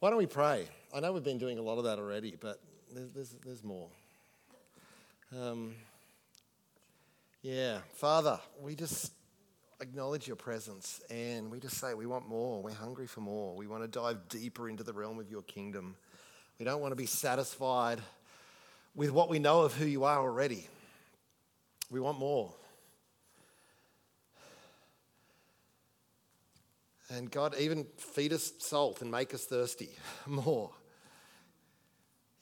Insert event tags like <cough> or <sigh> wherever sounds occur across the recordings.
Why don't we pray? I know we've been doing a lot of that already, but there's, there's, there's more. Um, yeah, Father, we just acknowledge your presence and we just say we want more. We're hungry for more. We want to dive deeper into the realm of your kingdom. We don't want to be satisfied with what we know of who you are already. We want more. And God, even feed us salt and make us thirsty <laughs> more.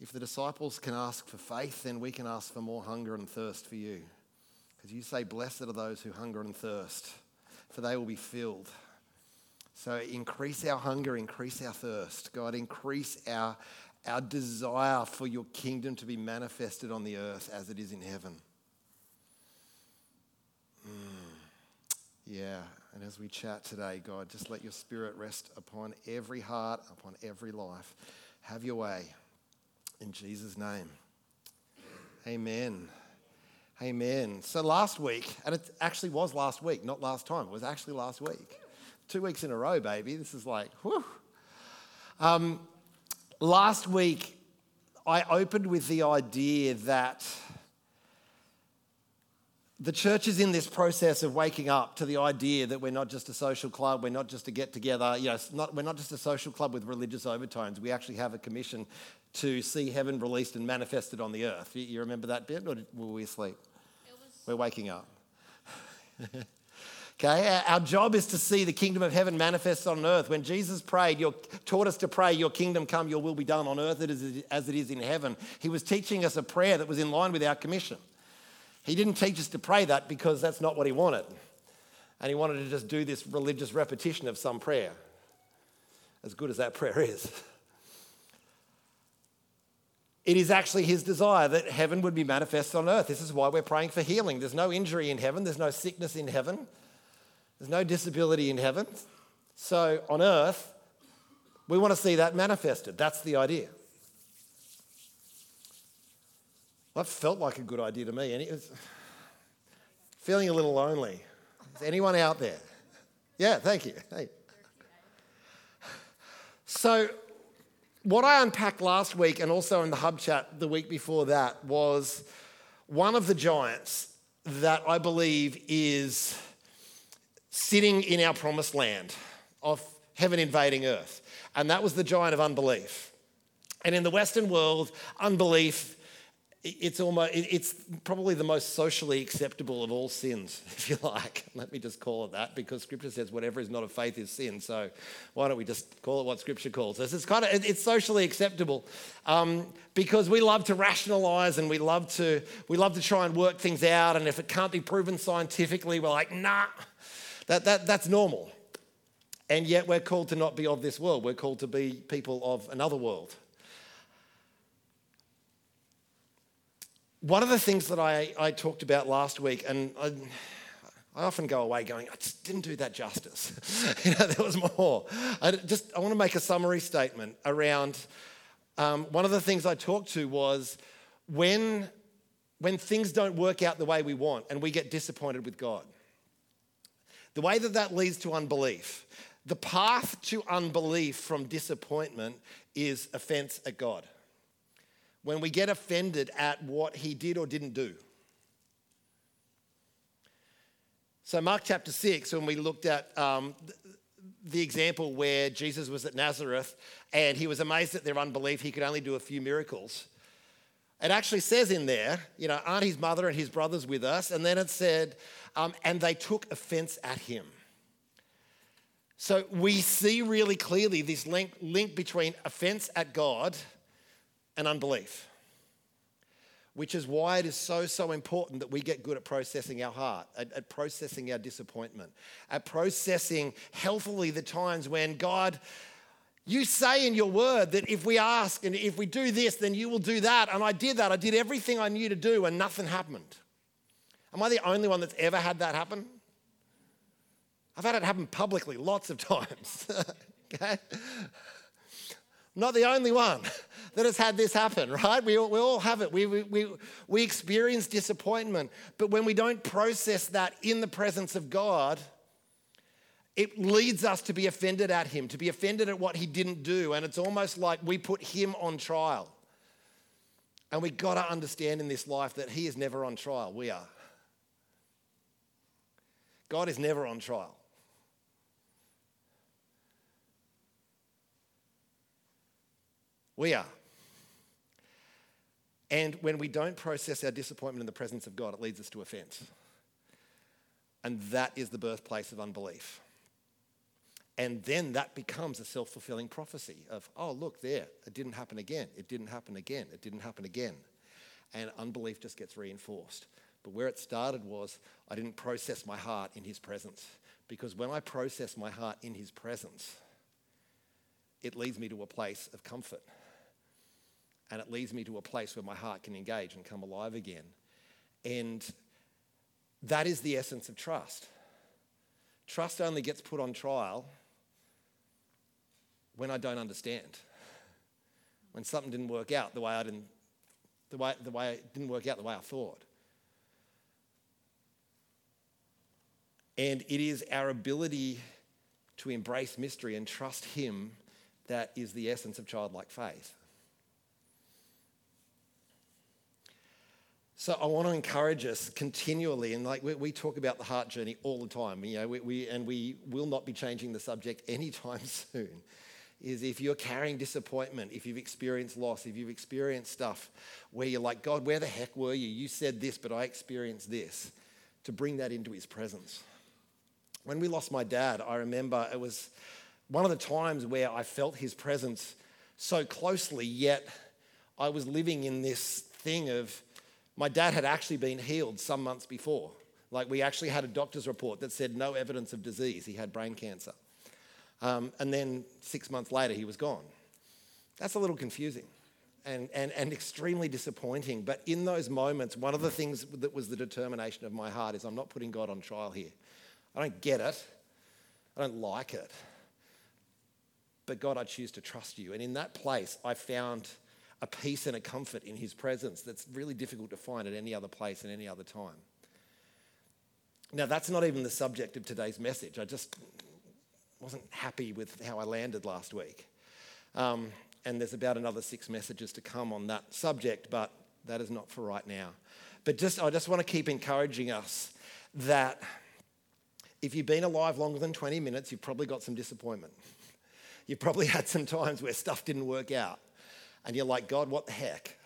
If the disciples can ask for faith, then we can ask for more hunger and thirst for you. Because you say, Blessed are those who hunger and thirst, for they will be filled. So increase our hunger, increase our thirst. God, increase our, our desire for your kingdom to be manifested on the earth as it is in heaven. Mm. Yeah, and as we chat today, God, just let your spirit rest upon every heart, upon every life. Have your way. In Jesus' name. Amen. Amen. So last week, and it actually was last week, not last time, it was actually last week. Two weeks in a row, baby. This is like, whew. Um, last week, I opened with the idea that the church is in this process of waking up to the idea that we're not just a social club, we're not just a get together, you know, not, we're not just a social club with religious overtones. We actually have a commission to see heaven released and manifested on the earth. You, you remember that bit, or were we asleep? We're waking up. <laughs> okay, our job is to see the kingdom of heaven manifest on earth. When Jesus prayed, you taught us to pray, Your kingdom come, Your will be done on earth as it is in heaven. He was teaching us a prayer that was in line with our commission. He didn't teach us to pray that because that's not what he wanted. And he wanted to just do this religious repetition of some prayer, as good as that prayer is. It is actually his desire that heaven would be manifest on earth. This is why we're praying for healing. There's no injury in heaven, there's no sickness in heaven, there's no disability in heaven. So on earth, we want to see that manifested. That's the idea. That felt like a good idea to me. Any, feeling a little lonely. Is anyone out there? Yeah, thank you. Hey. So, what I unpacked last week and also in the hub chat the week before that was one of the giants that I believe is sitting in our promised land of heaven invading earth. And that was the giant of unbelief. And in the Western world, unbelief it's almost it's probably the most socially acceptable of all sins <laughs> if you like. Let me just call it that because scripture says whatever is not of faith is sin. So why don't we just call it what scripture calls us it's kind of it's socially acceptable um, because we love to rationalize and we love to we love to try and work things out. And if it can't be proven scientifically we're like nah that, that that's normal. And yet we're called to not be of this world. We're called to be people of another world One of the things that I, I talked about last week, and I, I often go away going, I just didn't do that justice. <laughs> you know, there was more. I just I want to make a summary statement around um, one of the things I talked to was when when things don't work out the way we want and we get disappointed with God. The way that that leads to unbelief. The path to unbelief from disappointment is offense at God when we get offended at what he did or didn't do. So, Mark chapter 6, when we looked at um, the example where Jesus was at Nazareth and he was amazed at their unbelief, he could only do a few miracles. It actually says in there, you know, aren't his mother and his brothers with us? And then it said, um, and they took offense at him. So we see really clearly this link, link between offense at God and unbelief. Which is why it is so, so important that we get good at processing our heart, at, at processing our disappointment, at processing healthily the times when God, you say in your word that if we ask and if we do this, then you will do that. And I did that. I did everything I knew to do and nothing happened. Am I the only one that's ever had that happen? I've had it happen publicly lots of <laughs> times. <laughs> okay? not the only one that has had this happen, <laughs> right? We all, we all have it. We, we, we experience disappointment. But when we don't process that in the presence of God, it leads us to be offended at him, to be offended at what he didn't do. And it's almost like we put him on trial. And we got to understand in this life that he is never on trial. We are. God is never on trial. We are. And when we don't process our disappointment in the presence of God, it leads us to offense. And that is the birthplace of unbelief. And then that becomes a self fulfilling prophecy of, oh, look there, it didn't happen again, it didn't happen again, it didn't happen again. And unbelief just gets reinforced. But where it started was, I didn't process my heart in his presence. Because when I process my heart in his presence, it leads me to a place of comfort. And it leads me to a place where my heart can engage and come alive again. And that is the essence of trust. Trust only gets put on trial when I don't understand. When something didn't work out the way I didn't, the way, the way it didn't work out the way I thought. And it is our ability to embrace mystery and trust Him that is the essence of childlike faith. So I want to encourage us continually, and like we, we, talk about the heart journey all the time, you know, we, we, and we will not be changing the subject <laughs> anytime soon. Is if you're carrying disappointment, if you've experienced loss, if you've experienced stuff where you're like, God, where the heck were you? You said this, but I experienced this, to bring that into His presence. When we lost my dad, I remember it was one of the times where I felt His presence so closely, yet I was living in this thing of, my dad had actually been healed some months before. Like, we actually had a doctor's report that said no evidence of disease. He had brain cancer. Um, and then six months later, he was gone. That's a little confusing and, and, and extremely disappointing. But in those moments, one of the things that was the determination of my heart is I'm not putting God on trial here. I don't get it, I don't like it. But God, I choose to trust you. And in that place, I found a peace and a comfort in his presence that's really difficult to find at any other place and any other time. Now, that's not even the subject of today's message. I just wasn't happy with how I landed last week. Um, and there's about another six messages to come on that subject, but that is not for right now. But just, I just want to keep encouraging us that if you've been alive longer than 20 minutes, you've probably got some disappointment. <laughs> You've probably had some times where stuff didn't work out and you're like, God, what the heck?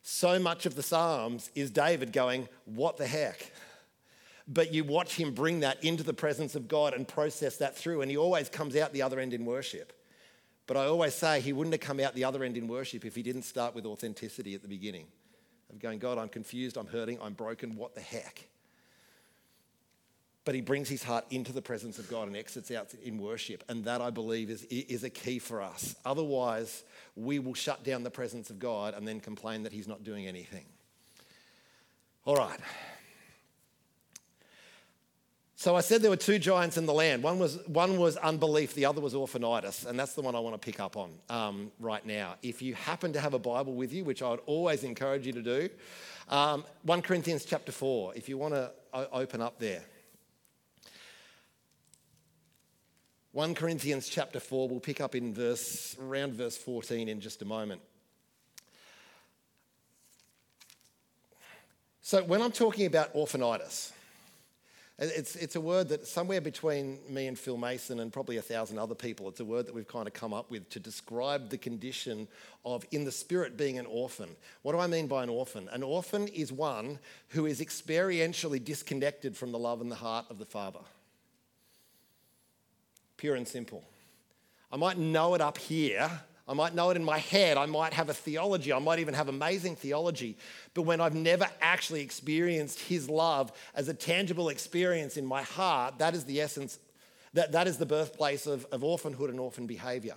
So much of the Psalms is David going, What the heck? But you watch him bring that into the presence of God and process that through, and he always comes out the other end in worship. But I always say he wouldn't have come out the other end in worship if he didn't start with authenticity at the beginning of going, God, I'm confused, I'm hurting, I'm broken, what the heck? But he brings his heart into the presence of God and exits out in worship. And that, I believe, is, is a key for us. Otherwise, we will shut down the presence of God and then complain that he's not doing anything. All right. So I said there were two giants in the land. One was, one was unbelief, the other was orphanitis, and that's the one I want to pick up on um, right now. If you happen to have a Bible with you, which I would always encourage you to do, um, 1 Corinthians chapter 4, if you want to open up there. 1 Corinthians chapter 4, we'll pick up in verse around verse 14 in just a moment. So when I'm talking about orphanitis, it's, it's a word that somewhere between me and Phil Mason and probably a thousand other people, it's a word that we've kind of come up with to describe the condition of, in the spirit, being an orphan. What do I mean by an orphan? An orphan is one who is experientially disconnected from the love and the heart of the Father pure and simple. I might know it up here. I might know it in my head. I might have a theology. I might even have amazing theology. But when I've never actually experienced His love as a tangible experience in my heart, that is the essence, that, that is the birthplace of, of orphanhood and orphan behavior.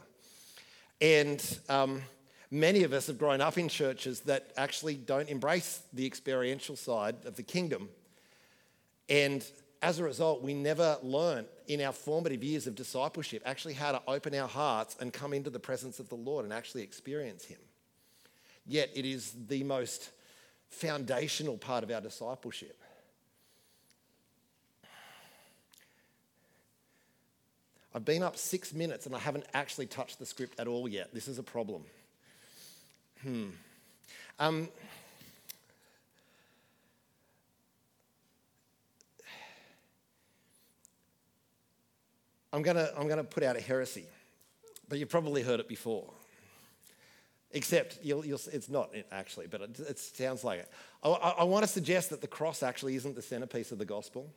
And um, many of us have grown up in churches that actually don't embrace the experiential side of the kingdom. And as a result, we never learn in our formative years of discipleship actually how to open our hearts and come into the presence of the Lord and actually experience Him. Yet it is the most foundational part of our discipleship. I've been up six minutes and I haven't actually touched the script at all yet. This is a problem. Hmm. Um, I'm going to I'm going to put out a heresy, but you've probably heard it before. Except you'll, you'll, it's not actually, but it, it sounds like it. I, I, want to suggest that the cross actually isn't the centerpiece of the gospel.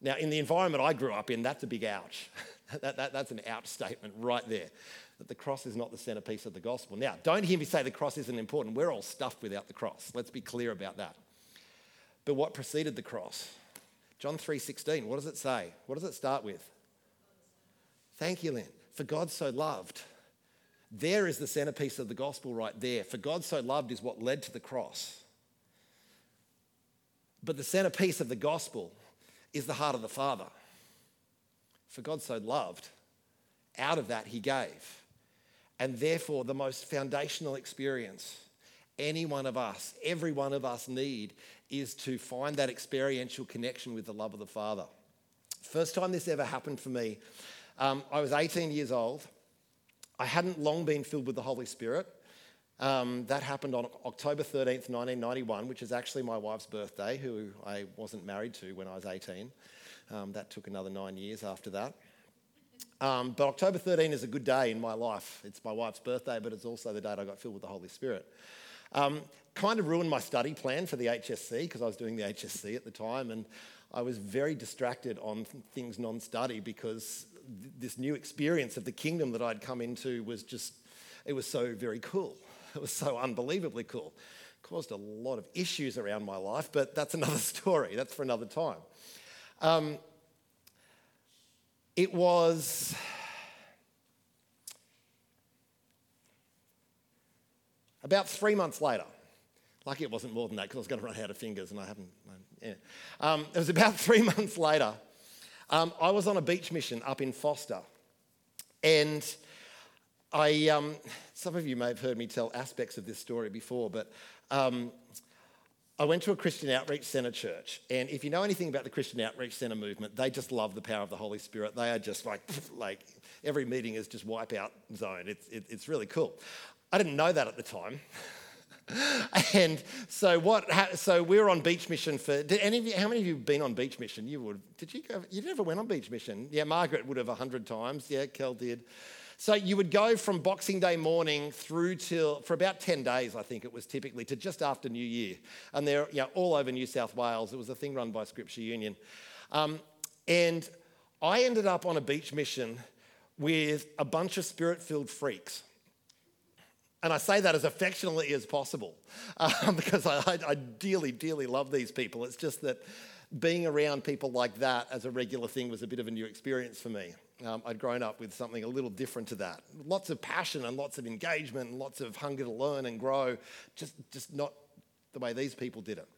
Now, in the environment I grew up in, that's a big ouch. <laughs> that, that, that's an ouch statement right there. That the cross is not the centerpiece of the gospel. Now, don't hear me say the cross isn't important. We're all stuffed without the cross. Let's be clear about that. But what preceded the cross? John 3:16. What does it say? What does it start with? Thank you, Lynn. For God so loved. There is the centerpiece of the gospel right there. For God so loved is what led to the cross. But the centerpiece of the gospel is the heart of the Father. For God so loved, out of that he gave. And therefore, the most foundational experience any one of us, every one of us need is to find that experiential connection with the love of the Father. First time this ever happened for me, um, I was 18 years old. I hadn't long been filled with the Holy Spirit. Um, that happened on October 13th, 1991, which is actually my wife's birthday, who I wasn't married to when I was 18. Um, that took another nine years after that. Um, but October 13 is a good day in my life. It's my wife's birthday, but it's also the date I got filled with the Holy Spirit. Um, kind of ruined my study plan for the HSC because I was doing the HSC at the time, and I was very distracted on things non study because th- this new experience of the kingdom that I'd come into was just, it was so very cool. It was so unbelievably cool. Caused a lot of issues around my life, but that's another <laughs> story. That's for another time. Um, it was About three months later, lucky it wasn't more than that because I was going to run out of fingers and I haven't. Yeah. Um, it was about <laughs> three months later. Um, I was on a beach mission up in Forster, and I. Um, some of you may have heard me tell aspects of this story before, but um, I went to a Christian Outreach Centre church, and if you know anything about the Christian Outreach Centre movement, they just love the power of the Holy Spirit. They are just like, <laughs> like every meeting is just wipeout zone. It's, it, it's really cool. I didn't know that at the time. <laughs> and so what? So we were on beach mission for. Did any of you? How many of you have been on beach mission? You would. Did you go? You never went on beach mission? Yeah, Margaret would have a hundred times. Yeah, Kel did. So you would go from Boxing Day morning through till for about ten days, I think it was typically, to just after New Year, and they're you know, all over New South Wales. It was a thing run by Scripture Union, um, and I ended up on a beach mission with a bunch of spirit-filled freaks. And I say that as affectionately as possible um, <laughs> because I, I, dearly, dearly love these people. It's just that being around people like that as a regular thing was a bit of a new experience for me. Um, I'd grown up with something a little different to that. Lots of passion and lots of engagement and lots of hunger to learn and grow, just, just not the way these people did it.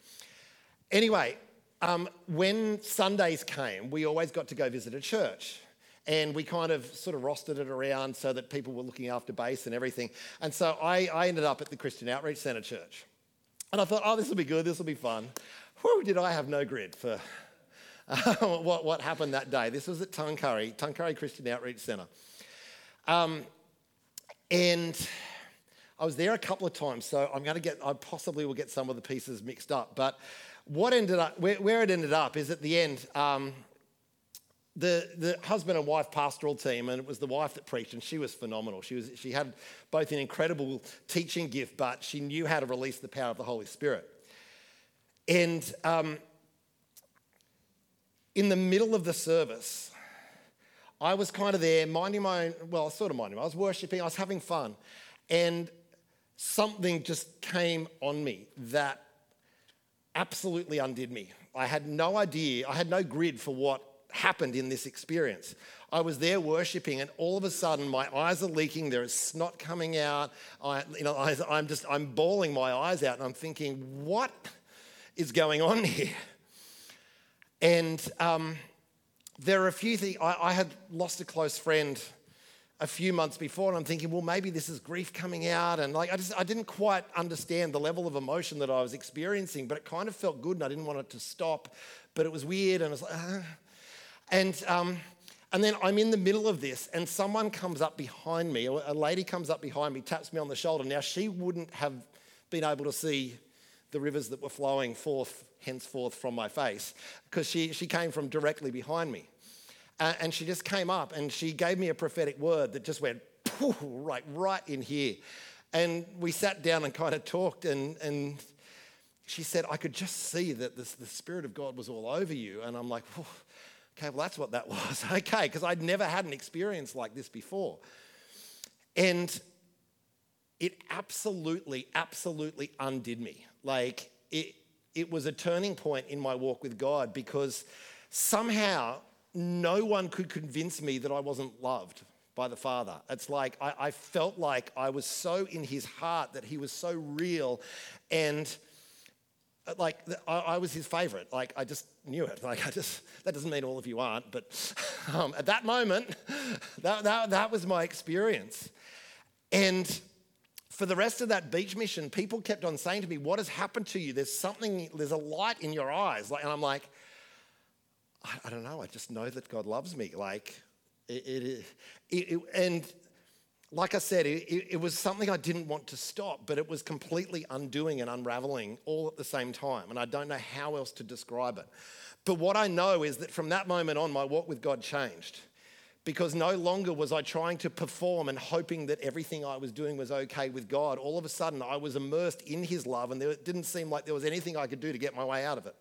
Anyway, um, when Sundays came, we always got to go visit a church. And we kind of sort of rostered it around so that people were looking after base and everything. And so I, I ended up at the Christian Outreach Centre Church. And I thought, oh, this will be good, this will be fun. Whew, did I have no grid for <laughs> what, what happened that day? This was at Tuncurry, Tuncurry Christian Outreach Centre. Um, and I was there a couple of times, so I'm going to get, I possibly will get some of the pieces mixed up. But what ended up, where, where it ended up is at the end, um, the, the husband and wife pastoral team, and it was the wife that preached, and she was phenomenal. She, was, she had both an incredible teaching gift, but she knew how to release the power of the Holy Spirit. And um, in the middle of the service, I was kind of there, minding my own, well, sort of minding, I was worshiping, I was having fun, and something just came on me that absolutely undid me. I had no idea, I had no grid for what happened in this experience. I was there worshiping, and all of a sudden, my eyes are leaking. There is snot coming out. I, you know, I, I'm just, I'm bawling my eyes out, and I'm thinking, what is going on here? And um, there are a few things. I, I had lost a close friend a few months before, and I'm thinking, well, maybe this is grief coming out, and like I just, I didn't quite understand the level of emotion that I was experiencing, but it kind of felt good, and I didn't want it to stop, but it was weird, and I was like. Uh, And, um, and then I'm in the middle of this, and someone comes up behind me, a lady comes up behind me, taps me on the shoulder. Now, she wouldn't have been able to see the rivers that were flowing forth, henceforth, from my face, because she, she came from directly behind me. Uh, and she just came up and she gave me a prophetic word that just went right, right in here. And we sat down and kind of talked, and, and she said, I could just see that this, the Spirit of God was all over you. And I'm like, okay, well, that's what that <laughs> was. okay, because I'd never had an experience like this before. And it absolutely, absolutely undid me. Like, it, it was a turning point in my walk with God because somehow no one could convince me that I wasn't loved by the Father. It's like I, I, felt like I was so in his heart that he was so real and like I, I was his favorite. Like I just knew it. Like I just, that doesn't mean all of you aren't, but <laughs> um, at that moment, <laughs> that, that, that was my experience. And for the rest of that beach mission, people kept on saying to me, What has happened to you? There's something, there's a light in your eyes. Like, and I'm like, I, I don't know. I just know that God loves me. Like, it, it, it, and like I said, it, was something I didn't want to stop, but it was completely undoing and unraveling all at the same time. And I don't know how else to describe it. But what I know is that from that moment on, my walk with God changed because no longer was I trying to perform and hoping that everything I was doing was okay with God. All of a sudden, I was immersed in His love, and there didn't seem like there was anything I could do to get my way out of it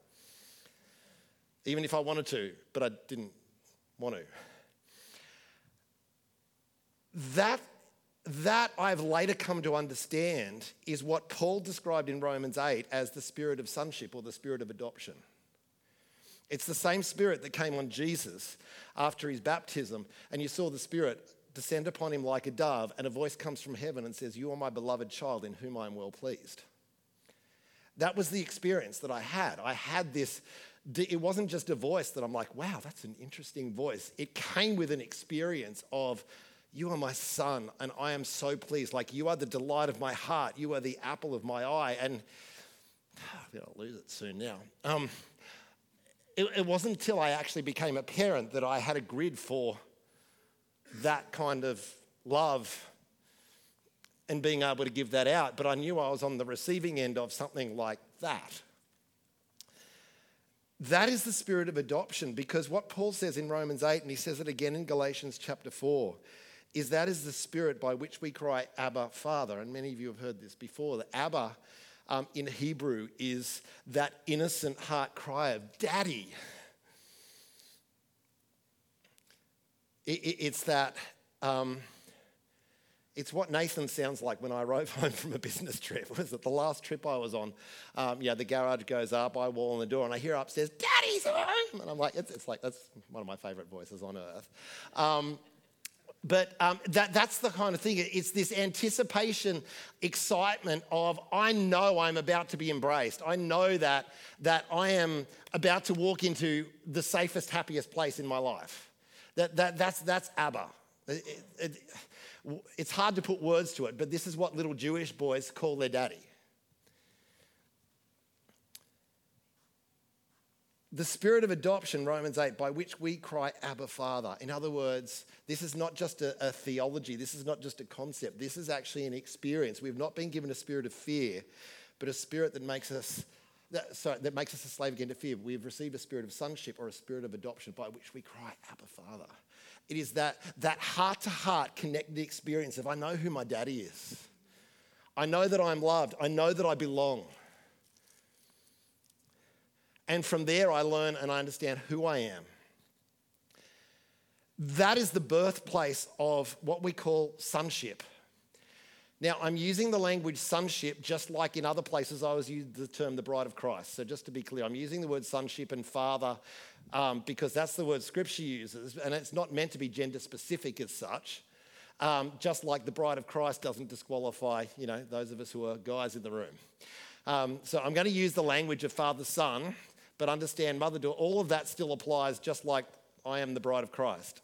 even if I wanted to, but I didn't want to. That, that I've later come to understand is what Paul described in Romans 8 as the spirit of sonship or the spirit of adoption. It's the same spirit that came on Jesus after his baptism, and you saw the spirit descend upon him like a dove, and a voice comes from heaven and says, You are my beloved child in whom I am well pleased. That was the experience that I had. I had this it wasn't just a voice that I'm like, wow, that's an interesting voice. It came with an experience of, you are my son, and I am so pleased. Like, you are the delight of my heart. You are the apple of my eye. And I'm going to lose it soon now. Um, it, it wasn't until I actually became a parent that I had a grid for that kind of love and being able to give that out. But I knew I was on the receiving end of something like that. That is the spirit of adoption because what Paul says in Romans 8, and he says it again in Galatians chapter 4, is that is the spirit by which we cry, Abba, Father. And many of you have heard this before. The Abba um, in Hebrew is that innocent heart cry of daddy. It, it, it's that. Um, it's what Nathan sounds like when I arrive <laughs> home from a business trip. Was it the last trip I was on? Um, yeah, the garage goes up, I wall on the door, and I hear upstairs, Daddy's home! And I'm like, it's, it's like, that's one of my favorite voices on earth. But um, that, that's the kind of thing. It's this anticipation, excitement of, I know I'm about to be embraced. I know that, that I am about to walk into the safest, happiest place in my life. That, that, that's, that's Abba. It, it, it's hard to put words to it, but this is what little Jewish boys call their daddy. The spirit of adoption, Romans 8, by which we cry, Abba, Father. In other words, this is not just a, a theology, this is not just a concept, this is actually an experience. We've not been given a spirit of fear, but a spirit that makes us that, sorry, that makes us a slave again to fear. We've received a spirit of sonship or a spirit of adoption by which we cry, Abba, Father. It is that, that heart to heart connected experience of I know who my daddy is. I know that I'm loved. I know that I belong. And from there, I learn and I understand who I am. That is the birthplace of what we call sonship. Now, I'm using the language sonship just like in other places I was using the term the bride of Christ. So, just to be clear, I'm using the word sonship and father um, because that's the word scripture uses, and it's not meant to be gender specific as such. Um, just like the bride of Christ doesn't disqualify, you know, those of us who are guys in the room. Um, so I'm going to use the language of father son, but understand mother daughter. All of that still applies, just like I am the bride of Christ.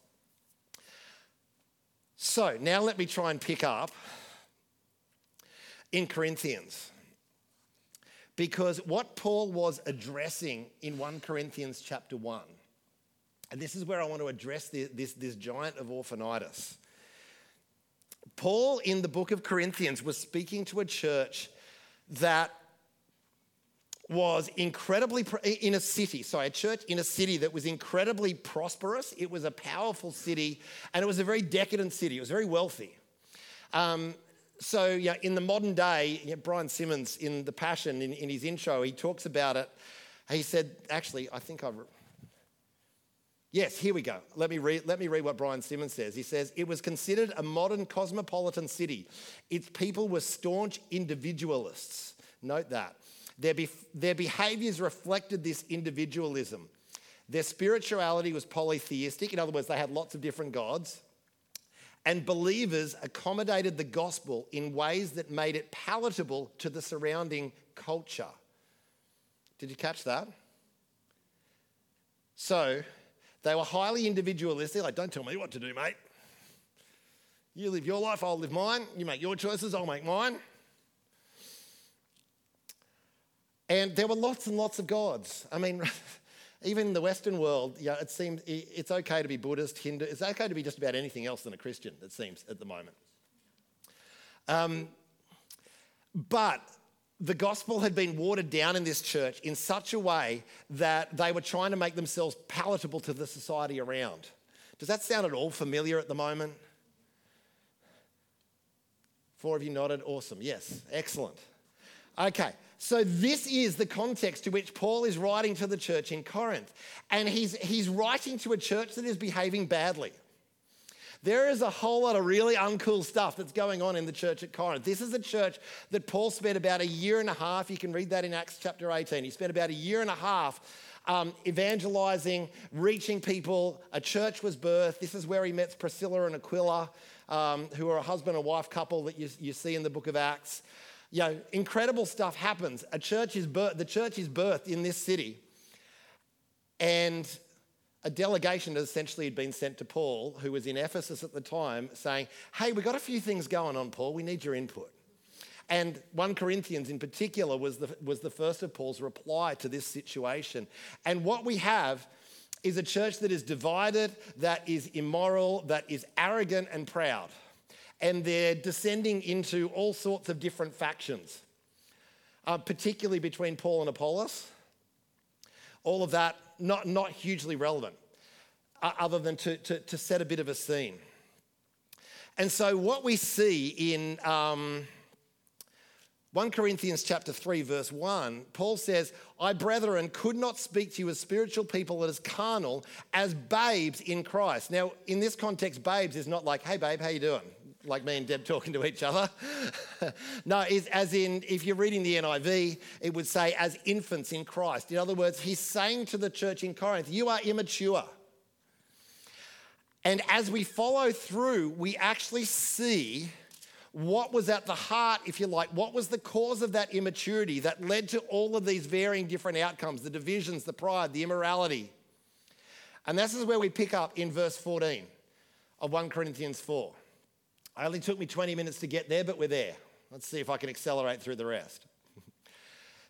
So now let me try and pick up in Corinthians. Because what Paul was addressing in 1 Corinthians chapter 1 And this is where I want to address this, this, this giant of orphanitis. Paul, in the book of Corinthians, was speaking to a church that was incredibly, in a city, sorry, a church in a city that was incredibly prosperous. It was a powerful city, and it was a very decadent city. It was very wealthy. Um, so, yeah, in the modern day, Brian Simmons in The Passion, in, in his intro, he talks about it. He said, actually, I think I've. Yes, here we go. Let me, read, let me read what Brian Simmons says. He says, It was considered a modern cosmopolitan city. Its people were staunch individualists. Note that. Their, their behaviors reflected this individualism. Their spirituality was polytheistic. In other words, they had lots of different gods. And believers accommodated the gospel in ways that made it palatable to the surrounding culture. Did you catch that? So, they were highly individualistic. Like, don't tell me what to do, mate. You live your life, I'll live mine. You make your choices, I'll make mine. And there were lots and lots of gods. I mean, <laughs> even in the Western world, yeah, it seems it's okay to be Buddhist, Hindu. It's okay to be just about anything else than a Christian, it seems, at the moment. Um, but the gospel had been watered down in this church in such a way that they were trying to make themselves palatable to the society around. Does that sound at all familiar at the moment? Four of you nodded. Awesome. Yes. Excellent. Okay. So, this is the context to which Paul is writing to the church in Corinth. And he's, he's writing to a church that is behaving badly. There is a whole lot of really uncool stuff that's going on in the church at Corinth. This is a church that Paul spent about a year and a half. You can read that in Acts chapter 18. He spent about a year and a half um, evangelizing, reaching people. A church was birthed. This is where he met Priscilla and Aquila, um, who are a husband and wife couple that you, you see in the book of Acts. You know, incredible stuff happens. A church is the church is birthed in this city. And a delegation essentially had been sent to Paul, who was in Ephesus at the time, saying, Hey, we've got a few things going on, Paul. We need your input. And 1 Corinthians in particular was the, was the first of Paul's reply to this situation. And what we have is a church that is divided, that is immoral, that is arrogant and proud. And they're descending into all sorts of different factions, uh, particularly between Paul and Apollos. All of that not, not hugely relevant, uh, other than to, to, to, set a bit of a scene. And so, what we see in um, 1 Corinthians chapter 3, verse 1, Paul says, I, brethren, could not speak to you as spiritual people, as carnal, as babes in Christ. Now, in this context, babes is not like, hey, babe, how you doing? Like me and Deb talking to each other. <laughs> no, is as in, if you're reading the NIV, it would say as infants in Christ. In other words, he's saying to the church in Corinth, you are immature. And as we follow through, we actually see what was at the heart, if you like, what was the cause of that immaturity that led to all of these varying different outcomes the divisions, the pride, the immorality. And this is where we pick up in verse 14 of 1 Corinthians 4. It only took me 20 minutes to get there, but we're there. Let's see if I can accelerate through the rest.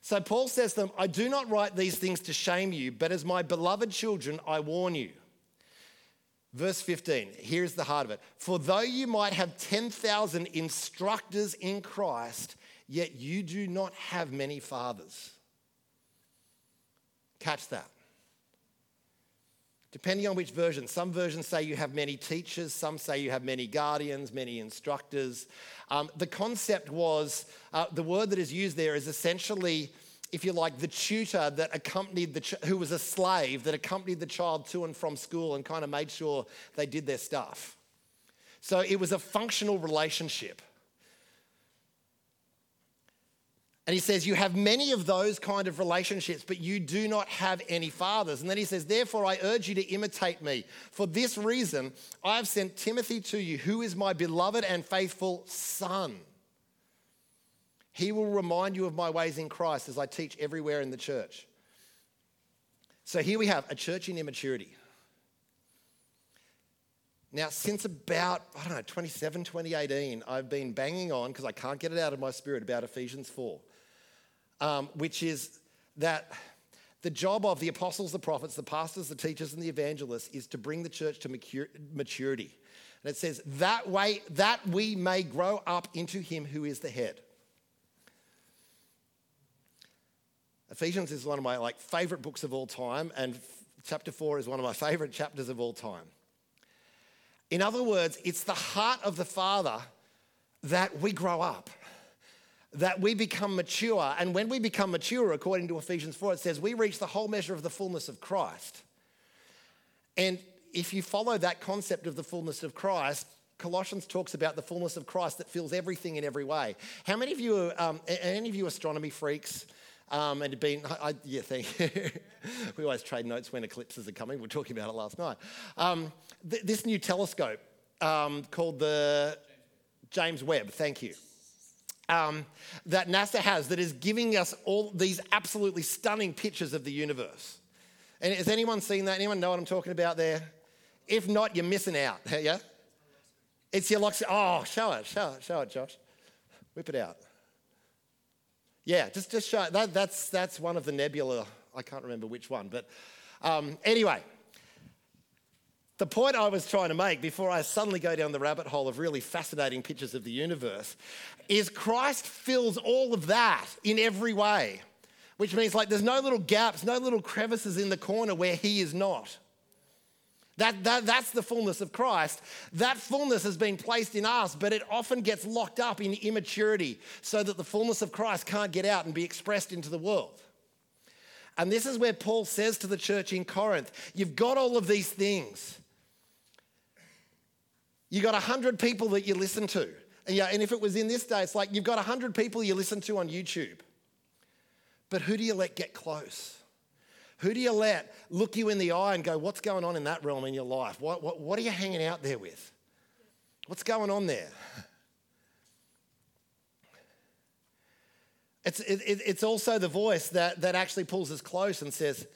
so Paul says to them, I do not write these things to shame you, but as my beloved children, I warn you. Verse 15, here's the heart of it. For though you might have 10,000 instructors in Christ, yet you do not have many fathers. Catch that. Depending on which version. Some versions say you have many teachers, some say you have many guardians, many instructors. Um, the concept was uh, the word that is used there is essentially, if you like, the tutor that accompanied the, ch- who was a slave that accompanied the child to and from school and kind of made sure they did their stuff. So it was a functional relationship. And he says, You have many of those kind of relationships, but you do not have any fathers. And then he says, Therefore, I urge you to imitate me. For this reason, I have sent Timothy to you, who is my beloved and faithful son. He will remind you of my ways in Christ as I teach everywhere in the church. So here we have a church in immaturity. Now, since about, I don't know, 27, 2018, I've been banging on because I can't get it out of my spirit about Ephesians 4 um, which is that The job of the apostles, the prophets, the pastors, the teachers, and the evangelists is to bring the church to maturity. And it says, that way, that we may grow up into him who is the head. Ephesians is one of my like favorite books of all time, and chapter four is one of my favorite chapters of all time. In other words, it's the heart of the Father that we grow up that we become mature. And when we become mature, according to Ephesians 4, it says we reach the whole measure of the fullness of Christ. And if you follow that concept of the fullness of Christ, Colossians talks about the fullness of Christ that fills everything in every way. How many of you are, um, any of you astronomy freaks? Um, and been, I, yeah, thank you. <laughs> we always trade notes when eclipses are coming. We were talking about it last night. Um, th- this new telescope um, called the James Webb, thank you um, that NASA has that is giving us all these absolutely stunning pictures of the universe. And has anyone seen that? Anyone know what I'm talking about there? If not, you're missing out. Yeah? It's your lock. Oh, show it, show it, show it, Josh. Whip it out. Yeah, just, just show it. That, that's, that's one of the nebula. I can't remember which one. But um, anyway, the point I was trying to make before I suddenly go down the rabbit hole of really fascinating pictures of the universe is Christ fills all of that in every way, which means like there's no little gaps, no little crevices in the corner where he is not. That, that, that's the fullness of Christ. That fullness has been placed in us, but it often gets locked up in immaturity so that the fullness of Christ can't get out and be expressed into the world. And this is where Paul says to the church in Corinth, You've got all of these things. You got 100 people that you listen to. And, yeah, and if it was in this day, it's like you've got 100 people you listen to on YouTube. But who do you let get close? Who do you let look you in the eye and go, What's going on in that realm in your life? What, what, what are you hanging out there with? What's going on there? <laughs> It's, it, it's also the voice that, that actually pulls us close and says,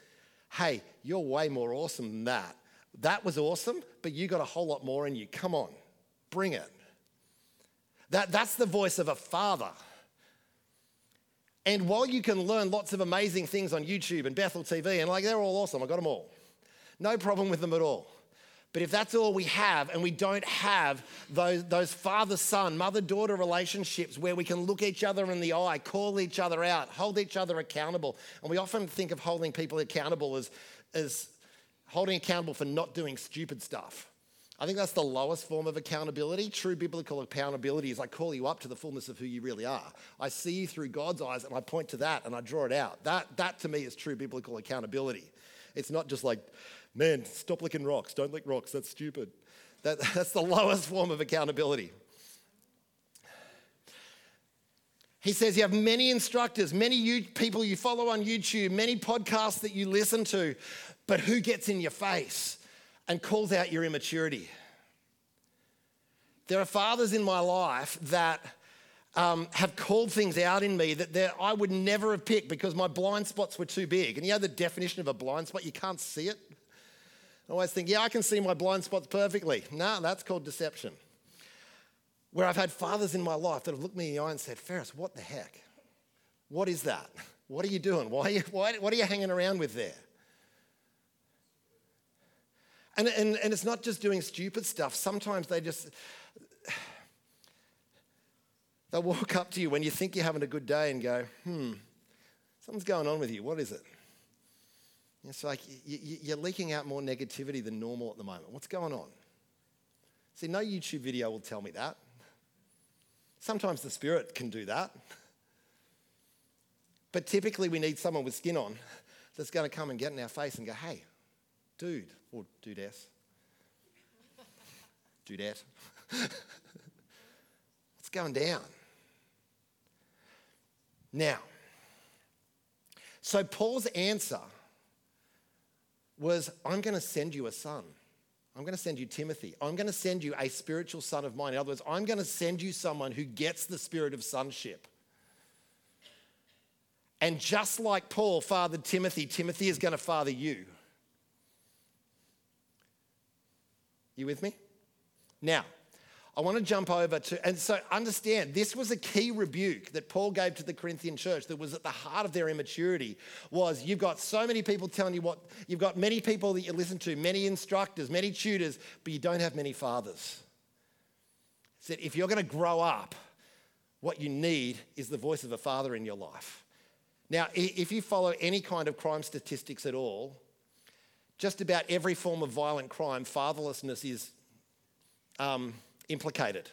Hey, you're way more awesome than that. That was awesome, but you got a whole lot more in you. Come on, bring it. That, that's the voice of a father. And while you can learn lots of amazing things on YouTube and Bethel TV, and like they're all awesome, I got them all. No problem with them at all. But if that's all we have, and we don't have those, those father son, mother daughter relationships where we can look each other in the eye, call each other out, hold each other accountable, and we often think of holding people accountable as, as holding accountable for not doing stupid stuff. I think that's the lowest form of accountability. True biblical accountability is I call you up to the fullness of who you really are. I see you through God's eyes and I point to that and I draw it out. That, that to me is true biblical accountability. It's not just like, man, stop licking rocks, don't lick rocks, that's stupid. That, <laughs> that's the lowest form of accountability. He says you have many instructors, many people you follow on YouTube, many podcasts that you listen to, but who gets in your face and calls out your immaturity? There are fathers in my life that um, have called things out in me that I would never have picked because my blind spots were too big. And you know the definition of a blind spot? You can't see it. I always think, yeah, I can see my blind spots perfectly. No, that's called deception. Where I've had fathers in my life that have looked me in the eye and said, Ferris, what the heck? What is that? What are you doing? Why are you, why, what are you hanging around with there? And, and, and it's not just doing stupid stuff. Sometimes they just, they'll walk up to you when you think you're having a good day and go, hmm, something's going on with you. What is it? It's like you're leaking out more negativity than normal at the moment. What's going on? See, no YouTube video will tell me that. Sometimes the Spirit can do that. But typically, we need someone with skin on that's going to come and get in our face and go, hey, dude, or do that. do that. <laughs> what's going down? Now, so Paul's answer was, I'm going to send you a son. I'm going to send you Timothy. I'm going to send you a spiritual son of mine. In other words, I'm going to send you someone who gets the spirit of sonship. And just like Paul fathered Timothy, Timothy is going to father you. You with me? Now, I want to jump over to, and so understand this was a key rebuke that Paul gave to the Corinthian church that was at the heart of their immaturity. Was you've got so many people telling you what, you've got many people that you listen to, many instructors, many tutors, but you don't have many fathers. He said, if you're going to grow up, what you need is the voice of a father in your life. Now, if you follow any kind of crime statistics at all, just about every form of violent crime, fatherlessness is. Um, implicated.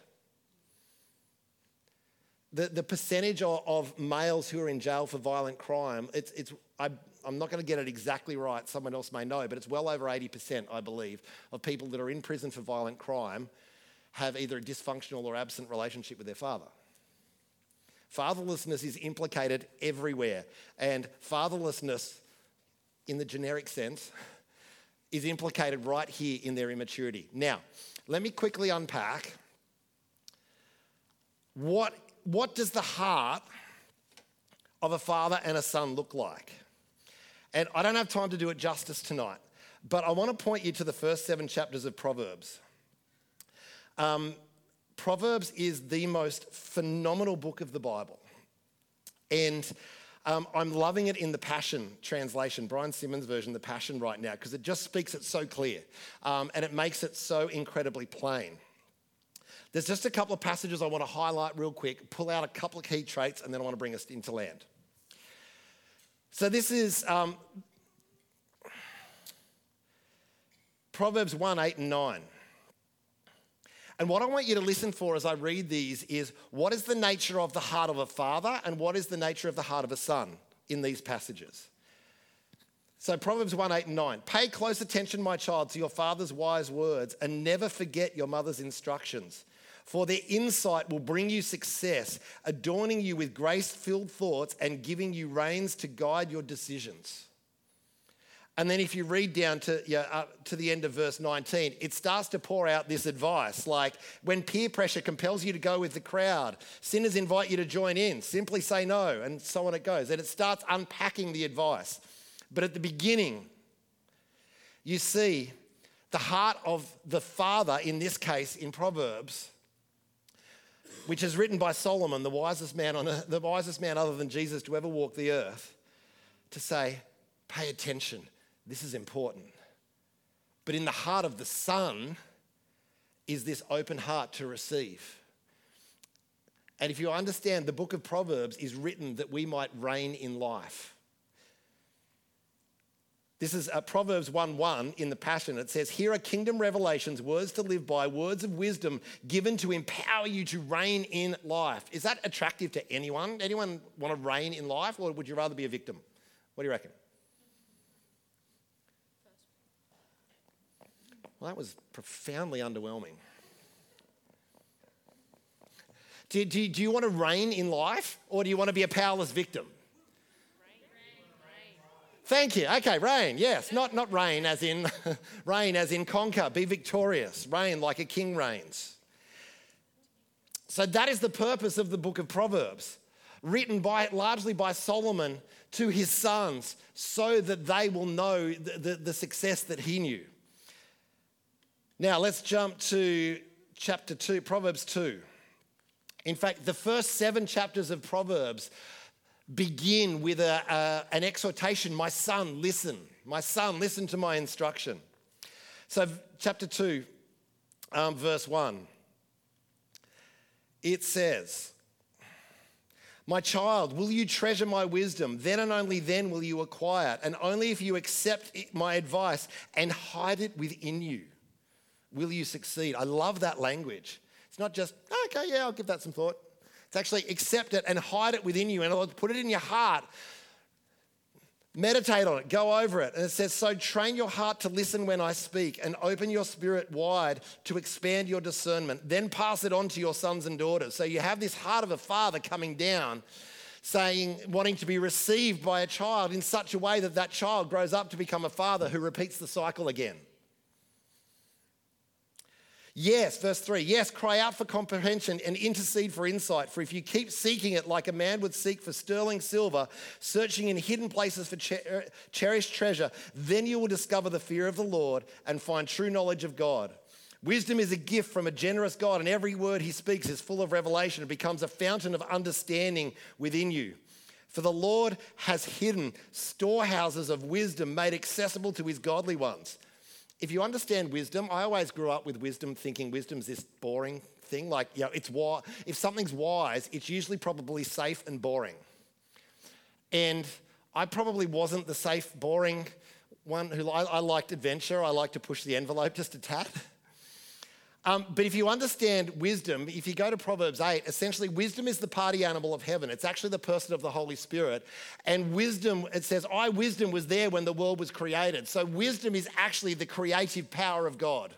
The, the percentage of, of, males who are in jail for violent crime, it's, it's, I, I'm not going to get it exactly right, someone else may know, but it's well over 80%, I believe, of people that are in prison for violent crime have either a dysfunctional or absent relationship with their father. Fatherlessness is implicated everywhere, and fatherlessness, in the generic sense, <laughs> is implicated right here in their immaturity. Now, let me quickly unpack what, what does the heart of a father and a son look like? And I don't have time to do it justice tonight, but I want to point you to the first seven chapters of Proverbs. Um, Proverbs is the most phenomenal book of the Bible. And um, I'm loving it in the Passion translation, Brian Simmons' version, the Passion right now, because it just speaks it so clear um, and it makes it so incredibly plain. There's just a couple of passages I want to highlight real quick, pull out a couple of key traits, and then I want to bring us into land. So this is um, Proverbs 1 8 and 9. And what I want you to listen for as I read these is what is the nature of the heart of a father and what is the nature of the heart of a son in these passages. So, Proverbs 1 8 and 9. Pay close attention, my child, to your father's wise words and never forget your mother's instructions. For their insight will bring you success, adorning you with grace filled thoughts and giving you reins to guide your decisions. And then if you read down to, yeah, uh, to the end of verse 19, it starts to pour out this advice like when peer pressure compels you to go with the crowd, sinners invite you to join in, simply say no, and so on it goes. And it starts unpacking the advice. But at the beginning, you see the heart of the father, in this case in Proverbs, which is written by Solomon, the wisest man on the wisest man other than Jesus to ever walk the earth, to say, pay attention this is important. But in the heart of the Son is this open heart to receive. And if you understand, the book of Proverbs is written that we might reign in life. This is uh, Proverbs 1 1 in the Passion. It says, Here are kingdom revelations, words to live by, words of wisdom given to empower you to reign in life. Is that attractive to anyone? Anyone want to reign in life, or would you rather be a victim? What do you reckon? Well, that was profoundly underwhelming. Do, do, do you want to reign in life or do you want to be a powerless victim? Thank you. Okay, reign. Yes, not not reign as in <laughs> reign as in conquer, be victorious. Reign like a king reigns. So that is the purpose of the book of Proverbs, written by largely by Solomon to his sons, so that they will know the, the, the success that he knew. Now, let's jump to chapter 2, Proverbs 2. In fact, the first seven chapters of Proverbs begin with a, a, an exhortation My son, listen. My son, listen to my instruction. So, chapter 2, um, verse 1, it says, My child, will you treasure my wisdom? Then and only then will you acquire it, and only if you accept my advice and hide it within you. Will you succeed? I love that language. It's not just, oh, okay, yeah, I'll give that some thought. It's actually accept it and hide it within you and put it in your heart. Meditate on it, go over it. And it says, So train your heart to listen when I speak and open your spirit wide to expand your discernment. Then pass it on to your sons and daughters. So you have this heart of a father coming down, saying, wanting to be received by a child in such a way that that child grows up to become a father who repeats the cycle again. Yes, verse 3 Yes, cry out for comprehension and intercede for insight. For if you keep seeking it like a man would seek for sterling silver, searching in hidden places for cher- uh, cherished treasure, then you will discover the fear of the Lord and find true knowledge of God. Wisdom is a gift from a generous God, and every word he speaks is full of revelation. It becomes a fountain of understanding within you. For the Lord has hidden storehouses of wisdom made accessible to his godly ones. If you understand wisdom, I always grew up with wisdom thinking wisdom's this boring thing. Like, you know, it's wise. If something's wise, it's usually probably safe and boring. And I probably wasn't the safe, boring one who I, I liked adventure. I liked to push the envelope just a tad. <laughs> Um, but if you understand wisdom, if you go to Proverbs 8, essentially wisdom is the party animal of heaven. It's actually the person of the Holy Spirit. And wisdom, it says, I, wisdom, was there when the world was created. So wisdom is actually the creative power of God.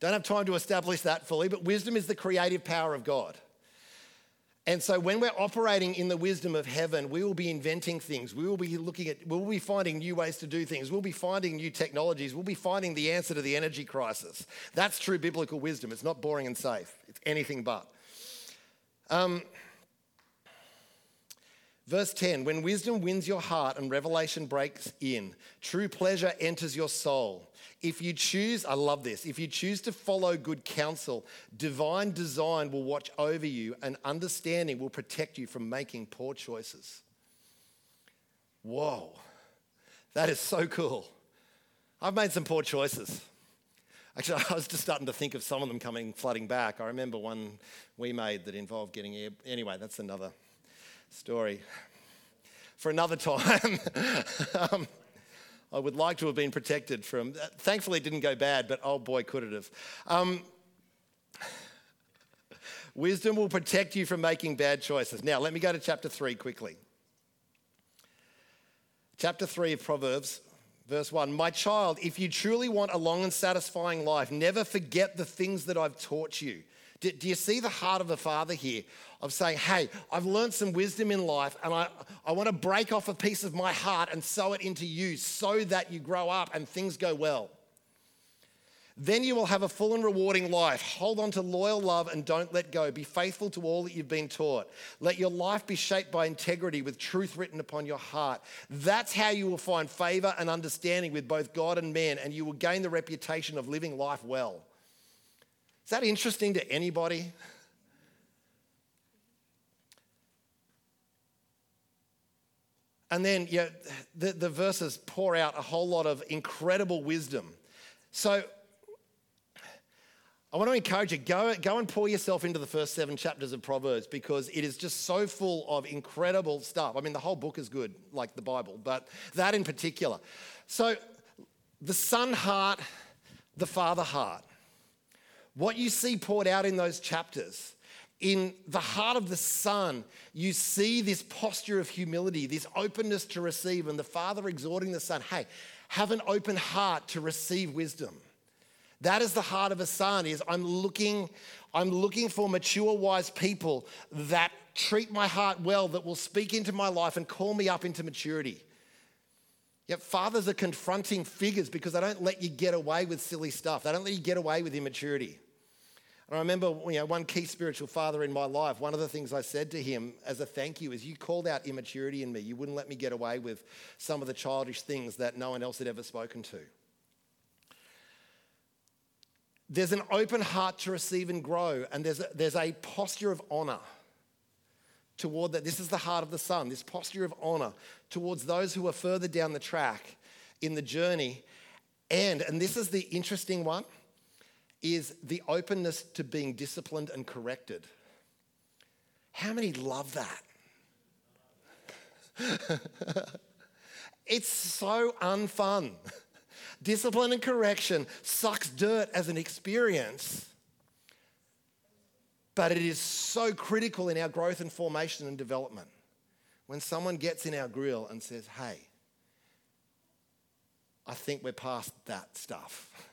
Don't have time to establish that fully, but wisdom is the creative power of God. And so when we're operating in the wisdom of heaven, we will be inventing things. We will be looking at, we'll be finding new ways to do things. We'll be finding new technologies. We'll be finding the answer to the energy crisis. That's true biblical wisdom. It's not boring and safe, it's anything but. Um, Verse 10 When wisdom wins your heart and revelation breaks in, true pleasure enters your soul. If you choose, I love this, if you choose to follow good counsel, divine design will watch over you and understanding will protect you from making poor choices. Whoa, that is so cool. I've made some poor choices. Actually, <laughs> I was just starting to think of some of them coming flooding back. I remember one we made that involved getting air. Anyway, that's another story for another <laughs> time. um, I would like to have been protected from. Thankfully, it didn't go bad, but oh boy, could it have. Um, <laughs> wisdom will protect you from making bad choices. Now, let me go to chapter 3 quickly. Chapter 3 of Proverbs, verse 1 My child, if you truly want a long and satisfying life, never forget the things that I've taught you. Do, do you see the heart of a father here? Of saying, hey, I've learned some wisdom in life and I, I want to break off a piece of my heart and sow it into you so that you grow up and things go well. Then you will have a full and rewarding life. Hold on to loyal love and don't let go. Be faithful to all that you've been taught. Let your life be shaped by integrity with truth written upon your heart. That's how you will find favor and understanding with both God and man, and you will gain the reputation of living life well. Is that interesting to anybody? And then yeah, the, the verses pour out a whole lot of incredible wisdom. So I want to encourage you go, go and pour yourself into the first seven chapters of Proverbs because it is just so full of incredible stuff. I mean, the whole book is good, like the Bible, but that in particular. So, the son heart, the father heart. What you see poured out in those chapters, in the heart of the Son, you see this posture of humility, this openness to receive, and the Father exhorting the Son, hey, have an open heart to receive wisdom. That is the heart of a son is I'm looking I'm looking for mature wise people that treat my heart well that will speak into my life and call me up into maturity. Yet fathers are confronting figures because they don't let you get away with silly stuff. They don't let you get away with immaturity. And I remember you know, one key spiritual father in my life, one of the things I said to him as a thank you is, You called out immaturity in me. You wouldn't let me get away with some of the childish things that no one else had ever spoken to. There's an open heart to receive and grow, and there's a, there's a posture of honor toward that. This is the heart of the Son, this posture of honor towards those who are further down the track in the journey. And, and this is the interesting one is the openness to being disciplined and corrected. How many love that? <laughs> it's so unfun. Discipline and correction sucks dirt as an experience, but it is so critical in our growth and formation and development. When someone gets in our grill and says, hey, I think we're past that stuff.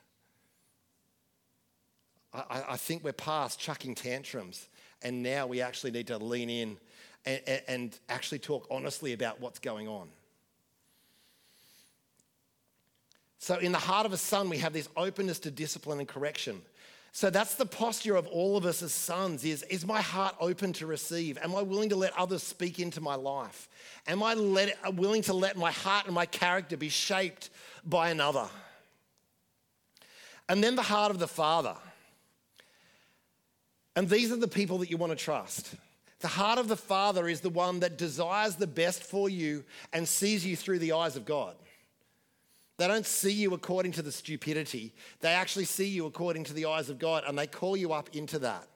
I, I think we're past chucking tantrums, and now we actually need to lean in and, and actually talk honestly about what's going on. So, in the heart of a son, we have this openness to discipline and correction. So that's the posture of all of us as sons is, is my heart open to receive? Am I willing to let others speak into my life? Am I let, willing to let my heart and my character be shaped by another? And then the heart of the Father. And these are the people that you want to trust. The heart of the Father is the one that desires the best for you and sees you through the eyes of God. They don't see you according to the stupidity, they actually see you according to the eyes of God and they call you up into that.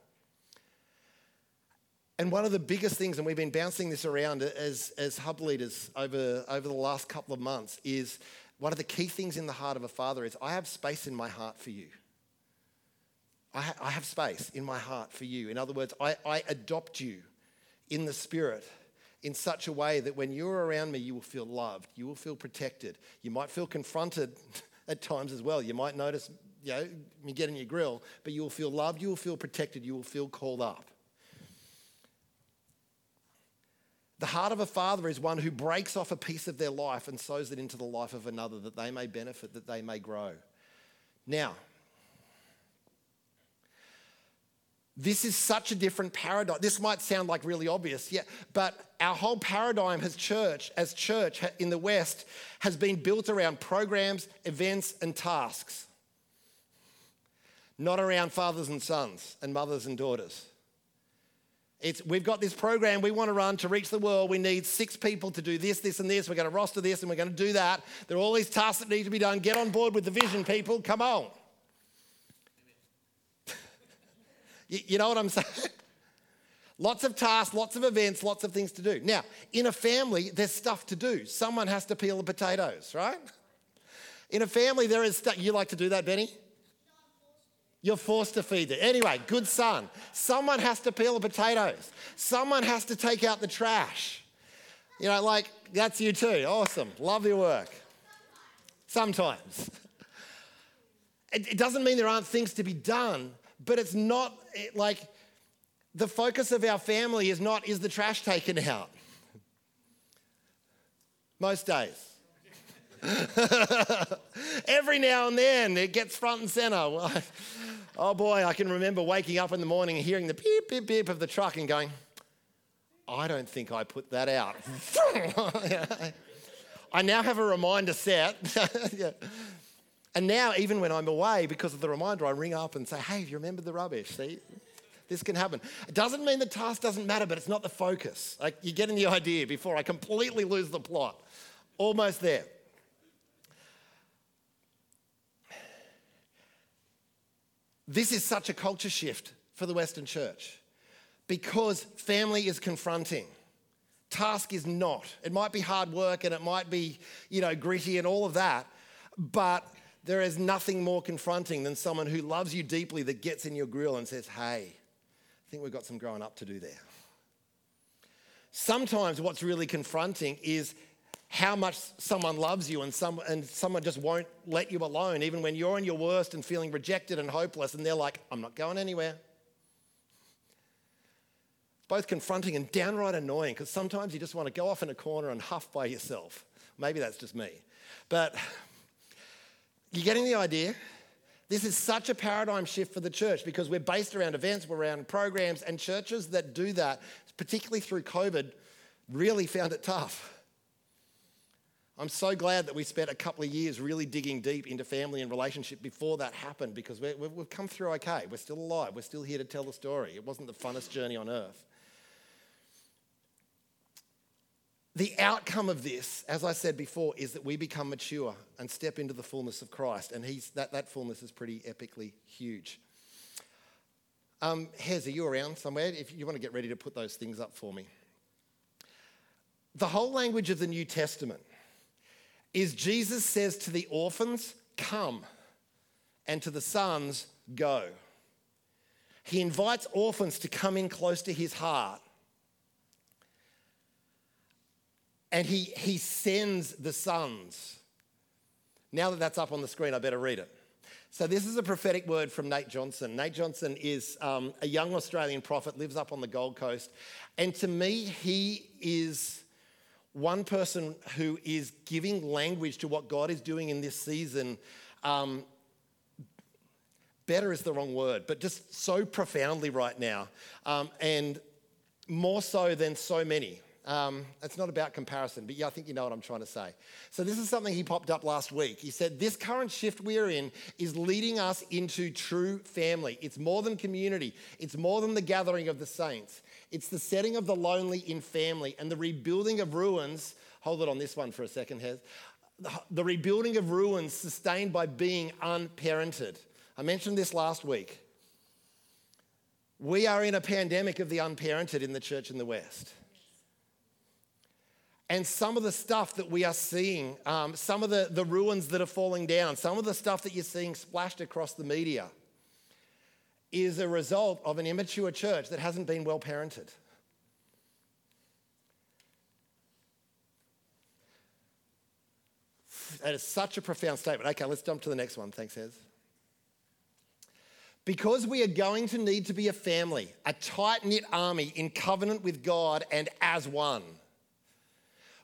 And one of the biggest things, and we've been bouncing this around as, as hub leaders over, over the last couple of months, is one of the key things in the heart of a father is I have space in my heart for you. I, ha- I have space in my heart for you. In other words, I, I adopt you in the spirit in such a way that when you're around me, you will feel loved, you will feel protected. You might feel confronted <laughs> at times as well. You might notice, you know, you get in your grill, but you will feel loved, you will feel protected, you will feel called up. The heart of a father is one who breaks off a piece of their life and sows it into the life of another that they may benefit, that they may grow. Now, This is such a different paradigm. This might sound like really obvious, yeah, but our whole paradigm as church, as church in the West, has been built around programs, events, and tasks, not around fathers and sons and mothers and daughters. It's, we've got this program we want to run to reach the world. We need six people to do this, this, and this. We're going to roster this and we're going to do that. There are all these tasks that need to be done. Get on board with the vision, people. Come on. You, you know what I'm <laughs> saying? Lots of tasks, lots of events, lots of things to do. Now, in a family, there's stuff to do. Someone has to peel the potatoes, right? In a family, there is stuff. You like to do that, Benny? You're forced to feed it. Anyway, good son. Someone has to peel the potatoes. Someone has to take out the trash. You know, like, that's you too. Awesome. Love your work. Sometimes. <laughs> It doesn't mean there aren't things to be done, but it's not like the focus of our family is not is the trash taken out? Most days. <laughs> Every now and then it gets front and center. <laughs> oh boy, I can remember waking up in the morning and hearing the beep, beep, beep of the truck and going, I don't think I put that out. <laughs> I now have a reminder set. And now, even when I'm away, because of the reminder, I ring up and say, hey, have you remember the rubbish? See, this can happen. It doesn't mean the task doesn't matter, but it's not the focus. Like, you're getting the idea before I completely lose the plot. Almost there. This is such a culture shift for the Western church because family is confronting. Task is not. It might be hard work and it might be, you know, gritty and all of that, but there is nothing more confronting than someone who loves you deeply that gets in your grill and says, Hey, I think we've got some growing up to do there. Sometimes what's really confronting is how much someone loves you and, some, and someone just won't let you alone, even when you're in your worst and feeling rejected and hopeless, and they're like, I'm not going anywhere. It's both confronting and downright annoying because sometimes you just want to go off in a corner and huff by yourself. Maybe that's just me. But you getting the idea? This is such a paradigm shift for the church because we're based around events, we're around programs, and churches that do that, particularly through COVID, really found it tough. I'm so glad that we spent a couple of years really digging deep into family and relationship before that happened because we have come through okay. We're still alive. We're still here to tell the story. It wasn't the funnest journey on earth. The outcome of this, as I said before, is that we become mature and step into the fullness of Christ. And he's, that, that fullness is pretty epically huge. Um, Hez, are you around somewhere? If you want to get ready to put those things up for me. The whole language of the New Testament is Jesus says to the orphans, Come, and to the sons, Go. He invites orphans to come in close to his heart and he, he sends the sons. Now that that's up on the screen, I better read it. So, this is a prophetic word from Nate Johnston. Nate Johnston is um, a young Australian prophet, lives up on the Gold Coast. And to me, he is one person who is giving language to what God is doing in this season. Um, better is the wrong word, but just so profoundly right now. Um, and more so than so many. Um, it's not about comparison, but yeah, I think you know what I'm trying to say. So, this is something he popped up last week. He said, This current shift we're in is leading us into true family. It's more than community, it's more than the gathering of the saints. It's the setting of the lonely in family and the rebuilding of ruins. Hold it on this one for a second, Hez. The rebuilding of ruins sustained by being unparented. I mentioned this last week. We are in a pandemic of the unparented in the church in the West. And some of the stuff that we are seeing, um, some of the, the ruins that are falling down, some of the stuff that you're seeing splashed across the media is a result of an immature church that hasn't been well parented. That is such a profound statement. Okay, let's jump to the next one. Thanks, Hez. Because we are going to need to be a family, a tight knit army in covenant with God and as one.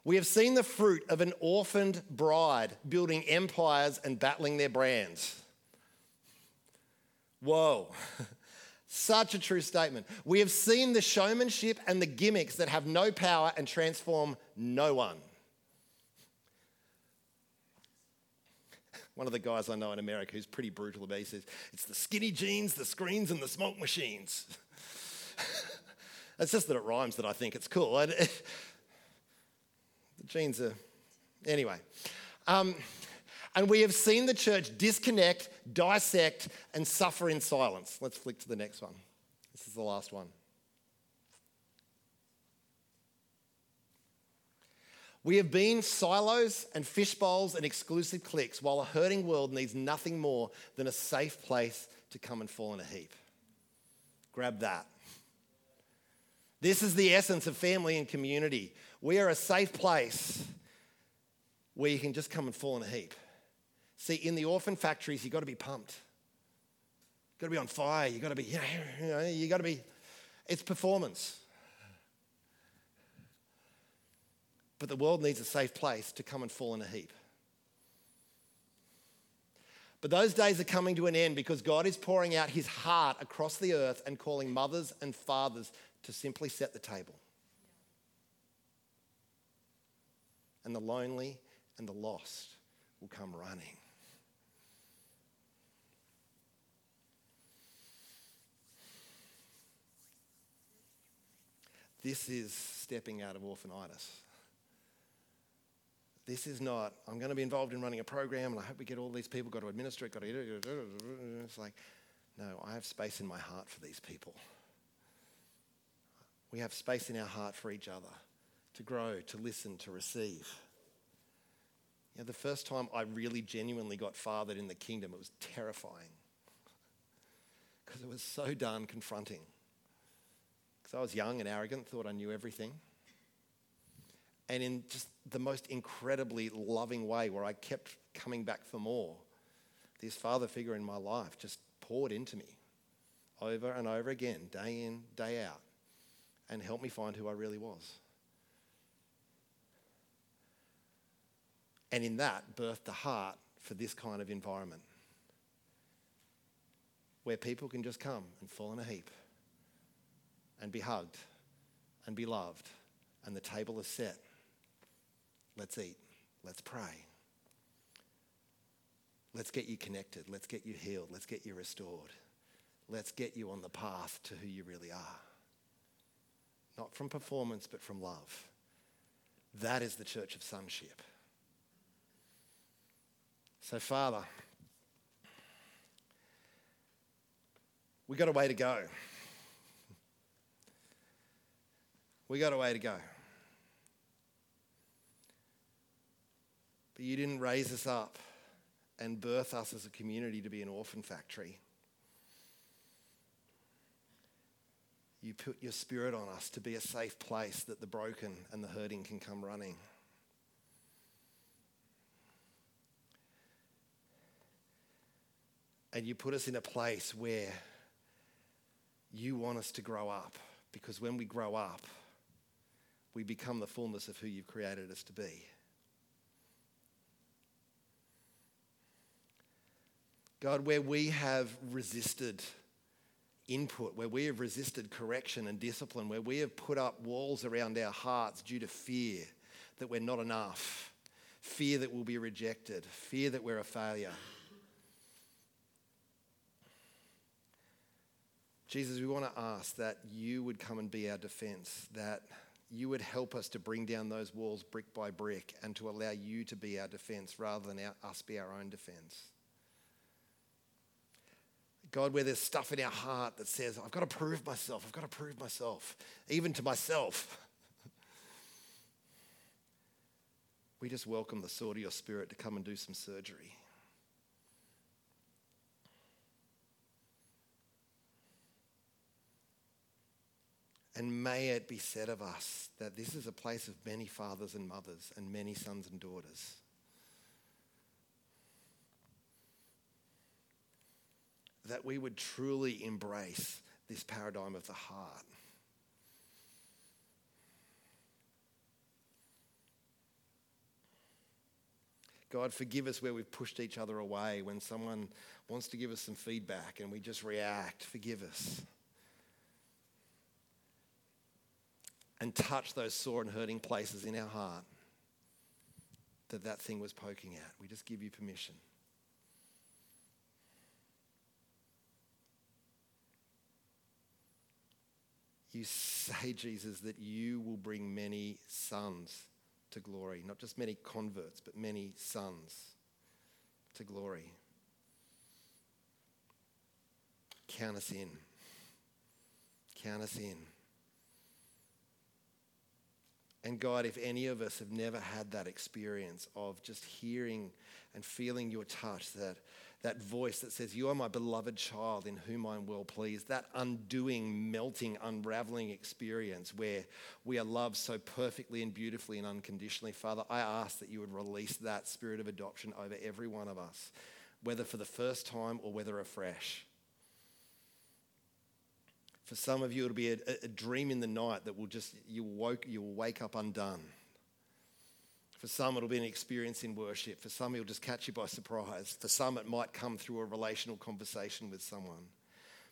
We have seen the fruit of an orphaned bride building empires and battling their brands. Whoa. <laughs> Such a true statement. We have seen the showmanship and the gimmicks that have no power and transform no one. One of the guys I know in America who's pretty brutal about it, says, It's the skinny jeans, the screens, and the smoke machines. <laughs> it's just that it rhymes that I think it's cool. <laughs> jeans are. Anyway. Um, and we have seen the church disconnect, dissect, and suffer in silence. Let's flick to the next one. This is the last one. We have been silos and fishbowls and exclusive cliques while a hurting world needs nothing more than a safe place to come and fall in a heap. Grab that. This is the essence of family and community. We are a safe place where you can just come and fall in a heap. See, in the orphan factories, you've got to be pumped. You've got to be on fire. You've got to be, you know, you've got to be, it's performance. But the world needs a safe place to come and fall in a heap. But those days are coming to an end because God is pouring out his heart across the earth and calling mothers and fathers to simply set the table. And the lonely and the lost will come running. This is stepping out of orphanitis. This is not, I'm going to be involved in running a program and I hope we get all these people, got to administer it, got to. It's like, no, I have space in my heart for these people. We have space in our heart for each other to grow, to listen, to receive. You know, the first time I really genuinely got fathered in the kingdom, it was terrifying <laughs> because it was so darn confronting. Because I was young and arrogant, thought I knew everything. And in just the most incredibly loving way, where I kept coming back for more, this father figure in my life just poured into me over and over again, day in, day out, and helped me find who I really was. And in that, birthed a heart for this kind of environment where people can just come and fall in a heap and be hugged and be loved, and the table is set. Let's eat. Let's pray. Let's get you connected. Let's get you healed. Let's get you restored. Let's get you on the path to who you really are. Not from performance, but from love. That is the church of sonship. So, Father, we got a way to go. We got a way to go. But you didn't raise us up and birth us as a community to be an orphan factory. You put your spirit on us to be a safe place that the broken and the hurting can come running. And you put us in a place where you want us to grow up because when we grow up, we become the fullness of who you've created us to be. God, where we have resisted input, where we have resisted correction and discipline, where we have put up walls around our hearts due to fear that we're not enough, fear that we'll be rejected, fear that we're a failure. Jesus, we want to ask that you would come and be our defense, that you would help us to bring down those walls brick by brick and to allow you to be our defense rather than our, us be our own defense. God, where there's stuff in our heart that says, I've got to prove myself, I've got to prove myself, even to myself. <laughs> we just welcome the sword of your spirit to come and do some surgery. And may it be said of us that this is a place of many fathers and mothers and many sons and daughters. that we would truly embrace this paradigm of the heart. God, forgive us where we've pushed each other away when someone wants to give us some feedback and we just react. Forgive us. And touch those sore and hurting places in our heart that that thing was poking at. We just give you permission. you say, Jesus, that you will bring many sons to glory. Not just many converts, but many sons to glory. Count us in. Count us in. And God, if any of us have never had that experience of just hearing and feeling your touch, that that voice that says, You are my beloved child in whom I'm well pleased, that undoing, melting, unraveling experience where we are loved so perfectly and beautifully and unconditionally. Father, I ask that you would release that spirit of adoption over every one of us, whether for the first time or whether afresh. For some of you, it'll be a, a dream in the night that will just, you woke, you will wake up undone. For some, it'll be an experience in worship. For some, it'll just catch you by surprise. For some, it might come through a relational conversation with someone.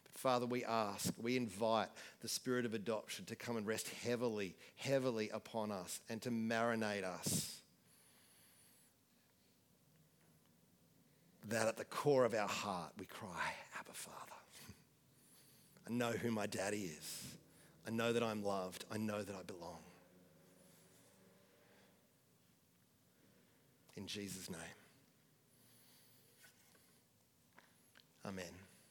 But Father, we ask, we invite the spirit of adoption to come and rest heavily, heavily upon us and to marinate us. That at the core of our heart, we cry, Abba, Father. I know who my daddy is. I know that I'm loved. I know that I belong. In Jesus' name. Amen.